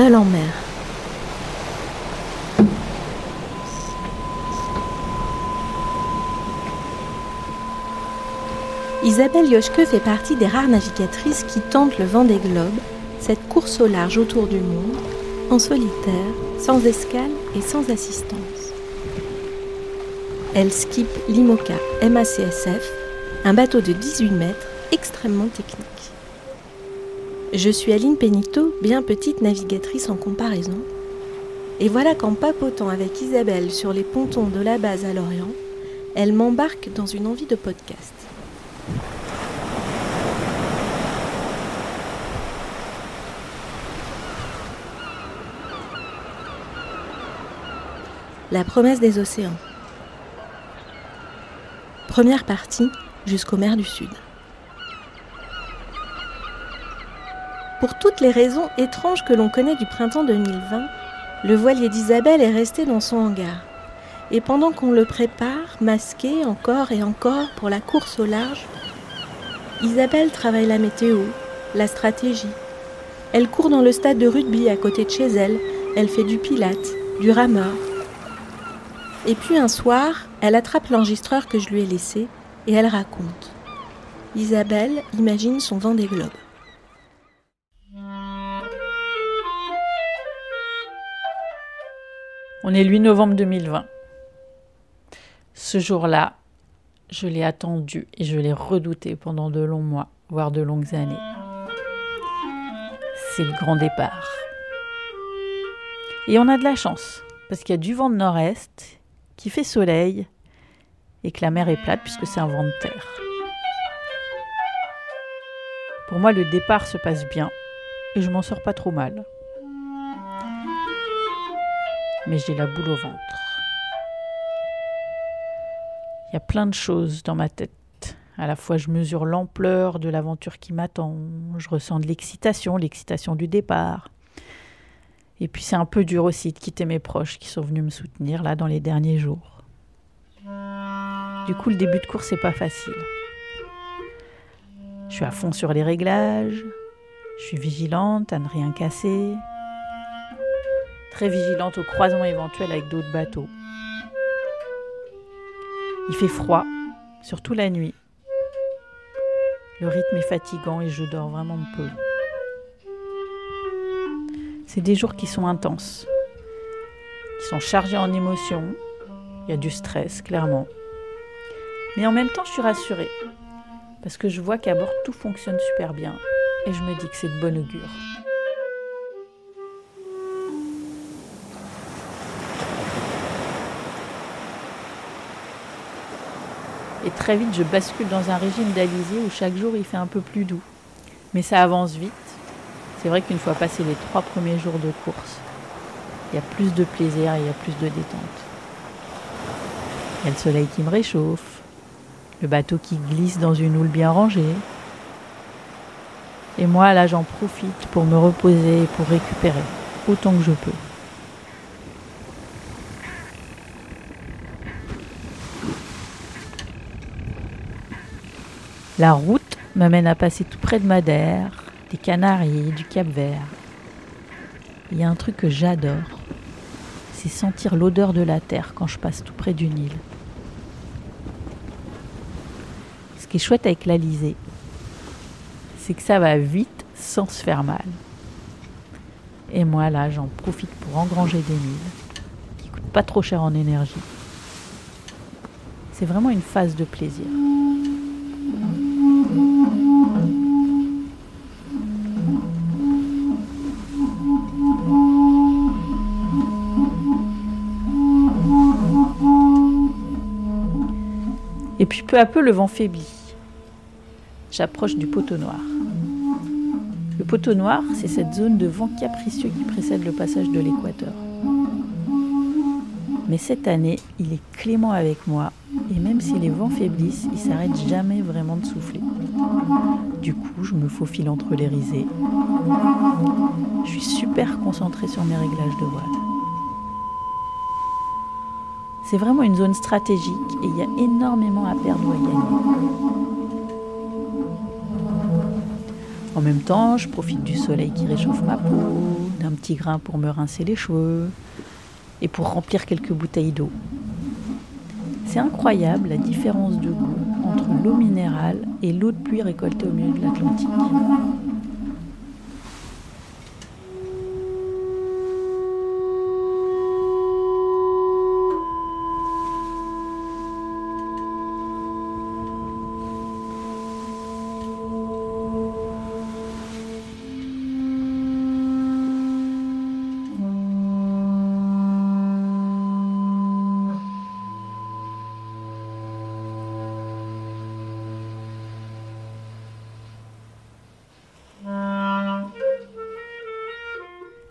seule en mer. Isabelle Yoshke fait partie des rares navigatrices qui tentent le vent des globes, cette course au large autour du monde, en solitaire, sans escale et sans assistance. Elle skippe l'IMOCA MACSF, un bateau de 18 mètres extrêmement technique. Je suis Aline Pénito, bien petite navigatrice en comparaison, et voilà qu'en papotant avec Isabelle sur les pontons de la base à Lorient, elle m'embarque dans une envie de podcast. La promesse des océans. Première partie jusqu'aux mers du Sud. Pour toutes les raisons étranges que l'on connaît du printemps 2020, le voilier d'Isabelle est resté dans son hangar. Et pendant qu'on le prépare, masqué encore et encore pour la course au large, Isabelle travaille la météo, la stratégie. Elle court dans le stade de rugby à côté de chez elle, elle fait du pilate, du rameur, et puis un soir, elle attrape l'enregistreur que je lui ai laissé et elle raconte. Isabelle imagine son vent des globes. On est le 8 novembre 2020. Ce jour-là, je l'ai attendu et je l'ai redouté pendant de longs mois, voire de longues années. C'est le grand départ. Et on a de la chance, parce qu'il y a du vent de nord-est qui fait soleil et que la mer est plate puisque c'est un vent de terre. Pour moi, le départ se passe bien et je m'en sors pas trop mal. Mais j'ai la boule au ventre. Il y a plein de choses dans ma tête. À la fois, je mesure l'ampleur de l'aventure qui m'attend, je ressens de l'excitation, l'excitation du départ. Et puis c'est un peu dur aussi de quitter mes proches qui sont venus me soutenir là dans les derniers jours. Du coup, le début de course, c'est pas facile. Je suis à fond sur les réglages, je suis vigilante à ne rien casser, très vigilante au croisement éventuel avec d'autres bateaux. Il fait froid, surtout la nuit. Le rythme est fatigant et je dors vraiment peu. C'est des jours qui sont intenses, qui sont chargés en émotions. Il y a du stress, clairement. Mais en même temps, je suis rassurée, parce que je vois qu'à bord, tout fonctionne super bien, et je me dis que c'est de bon augure. Et très vite, je bascule dans un régime d'Alizé où chaque jour il fait un peu plus doux. Mais ça avance vite c'est vrai qu'une fois passé les trois premiers jours de course, il y a plus de plaisir et il y a plus de détente. Il y a le soleil qui me réchauffe, le bateau qui glisse dans une houle bien rangée. Et moi, là, j'en profite pour me reposer et pour récupérer autant que je peux. La route m'amène à passer tout près de Madère, des Canaries, du Cap Vert. Il y a un truc que j'adore, c'est sentir l'odeur de la terre quand je passe tout près d'une île. Ce qui est chouette avec l'Alizé, c'est que ça va vite sans se faire mal. Et moi là, j'en profite pour engranger des milles qui coûtent pas trop cher en énergie. C'est vraiment une phase de plaisir. Et puis peu à peu, le vent faiblit. J'approche du poteau noir. Le poteau noir, c'est cette zone de vent capricieux qui précède le passage de l'équateur. Mais cette année, il est clément avec moi, et même si les vents faiblissent, il s'arrête jamais vraiment de souffler. Du coup, je me faufile entre les risées. Je suis super concentrée sur mes réglages de voile. C'est vraiment une zone stratégique et il y a énormément à perdre ou à gagner. En même temps, je profite du soleil qui réchauffe ma peau, d'un petit grain pour me rincer les cheveux et pour remplir quelques bouteilles d'eau. C'est incroyable la différence de goût entre l'eau minérale et l'eau de pluie récoltée au milieu de l'Atlantique.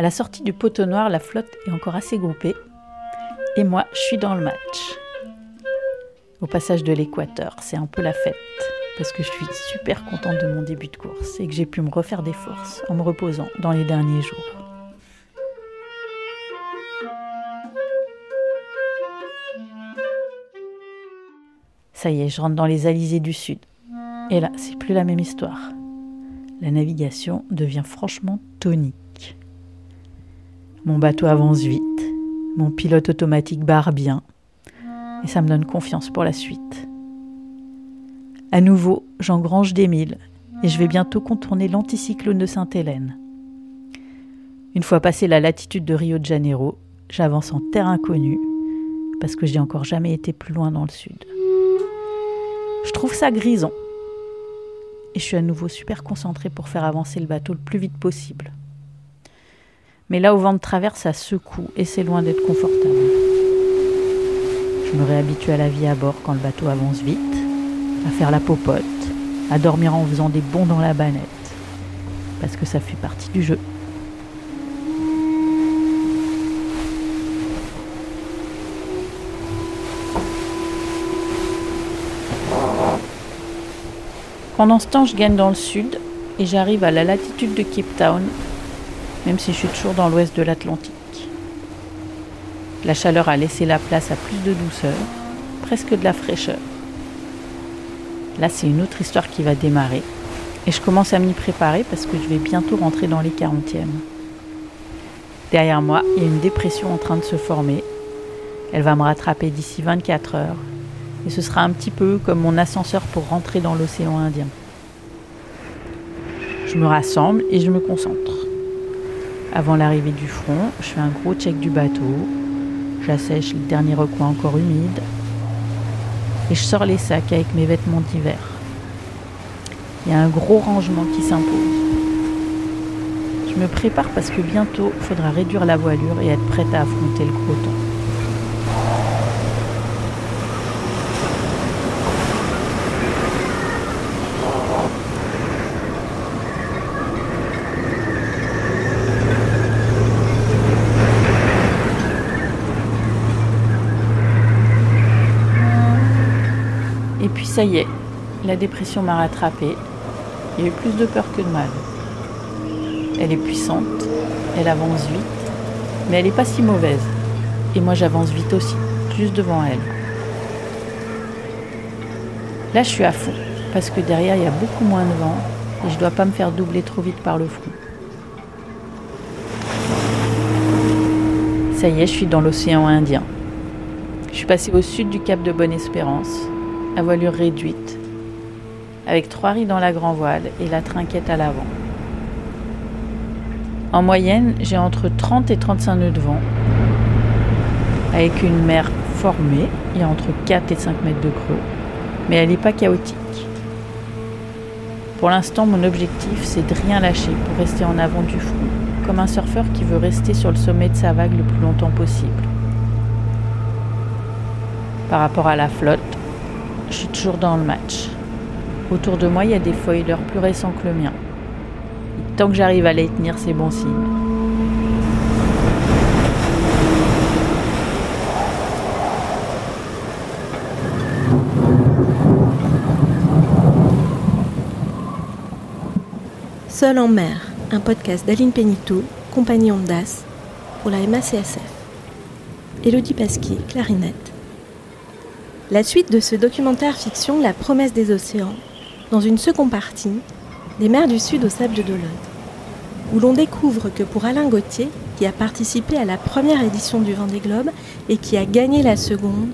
À la sortie du poteau noir, la flotte est encore assez groupée. Et moi, je suis dans le match. Au passage de l'équateur, c'est un peu la fête. Parce que je suis super contente de mon début de course et que j'ai pu me refaire des forces en me reposant dans les derniers jours. Ça y est, je rentre dans les alizés du sud. Et là, c'est plus la même histoire. La navigation devient franchement tonique. Mon bateau avance vite, mon pilote automatique barre bien, et ça me donne confiance pour la suite. À nouveau, j'engrange des milles, et je vais bientôt contourner l'anticyclone de Sainte-Hélène. Une fois passé la latitude de Rio de Janeiro, j'avance en terre inconnue, parce que j'ai encore jamais été plus loin dans le sud. Je trouve ça grisant, et je suis à nouveau super concentré pour faire avancer le bateau le plus vite possible. Mais là, au vent de travers, ça secoue et c'est loin d'être confortable. Je me réhabitue à la vie à bord quand le bateau avance vite, à faire la popote, à dormir en faisant des bonds dans la banette, parce que ça fait partie du jeu. Pendant ce temps, je gagne dans le sud et j'arrive à la latitude de Cape Town même si je suis toujours dans l'ouest de l'Atlantique. La chaleur a laissé la place à plus de douceur, presque de la fraîcheur. Là, c'est une autre histoire qui va démarrer, et je commence à m'y préparer parce que je vais bientôt rentrer dans les 40e. Derrière moi, il y a une dépression en train de se former. Elle va me rattraper d'ici 24 heures, et ce sera un petit peu comme mon ascenseur pour rentrer dans l'océan Indien. Je me rassemble et je me concentre. Avant l'arrivée du front, je fais un gros check du bateau, j'assèche les derniers recoins encore humides et je sors les sacs avec mes vêtements d'hiver. Il y a un gros rangement qui s'impose. Je me prépare parce que bientôt il faudra réduire la voilure et être prête à affronter le gros temps. Ça y est, la dépression m'a rattrapée. Il y a eu plus de peur que de mal. Elle est puissante, elle avance vite, mais elle n'est pas si mauvaise. Et moi j'avance vite aussi, juste devant elle. Là je suis à fond, parce que derrière il y a beaucoup moins de vent et je ne dois pas me faire doubler trop vite par le front. Ça y est, je suis dans l'océan Indien. Je suis passé au sud du cap de Bonne-Espérance à voilure réduite, avec trois riz dans la grand voile et la trinquette à l'avant. En moyenne, j'ai entre 30 et 35 nœuds de vent, avec une mer formée, il y a entre 4 et 5 mètres de creux, mais elle n'est pas chaotique. Pour l'instant, mon objectif, c'est de rien lâcher pour rester en avant du front, comme un surfeur qui veut rester sur le sommet de sa vague le plus longtemps possible. Par rapport à la flotte, je suis toujours dans le match. Autour de moi, il y a des foilers plus récents que le mien. tant que j'arrive à les tenir, c'est bon signe. Seul en mer, un podcast d'Aline Pénito, compagnie Ondas, pour la MACSF. Élodie Pasquier, clarinette. La suite de ce documentaire fiction La promesse des océans, dans une seconde partie, des mers du Sud au sable d'Olonne. où l'on découvre que pour Alain Gauthier, qui a participé à la première édition du Vendée Globe et qui a gagné la seconde,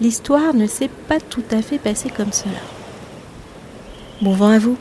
l'histoire ne s'est pas tout à fait passée comme cela. Bon vent à vous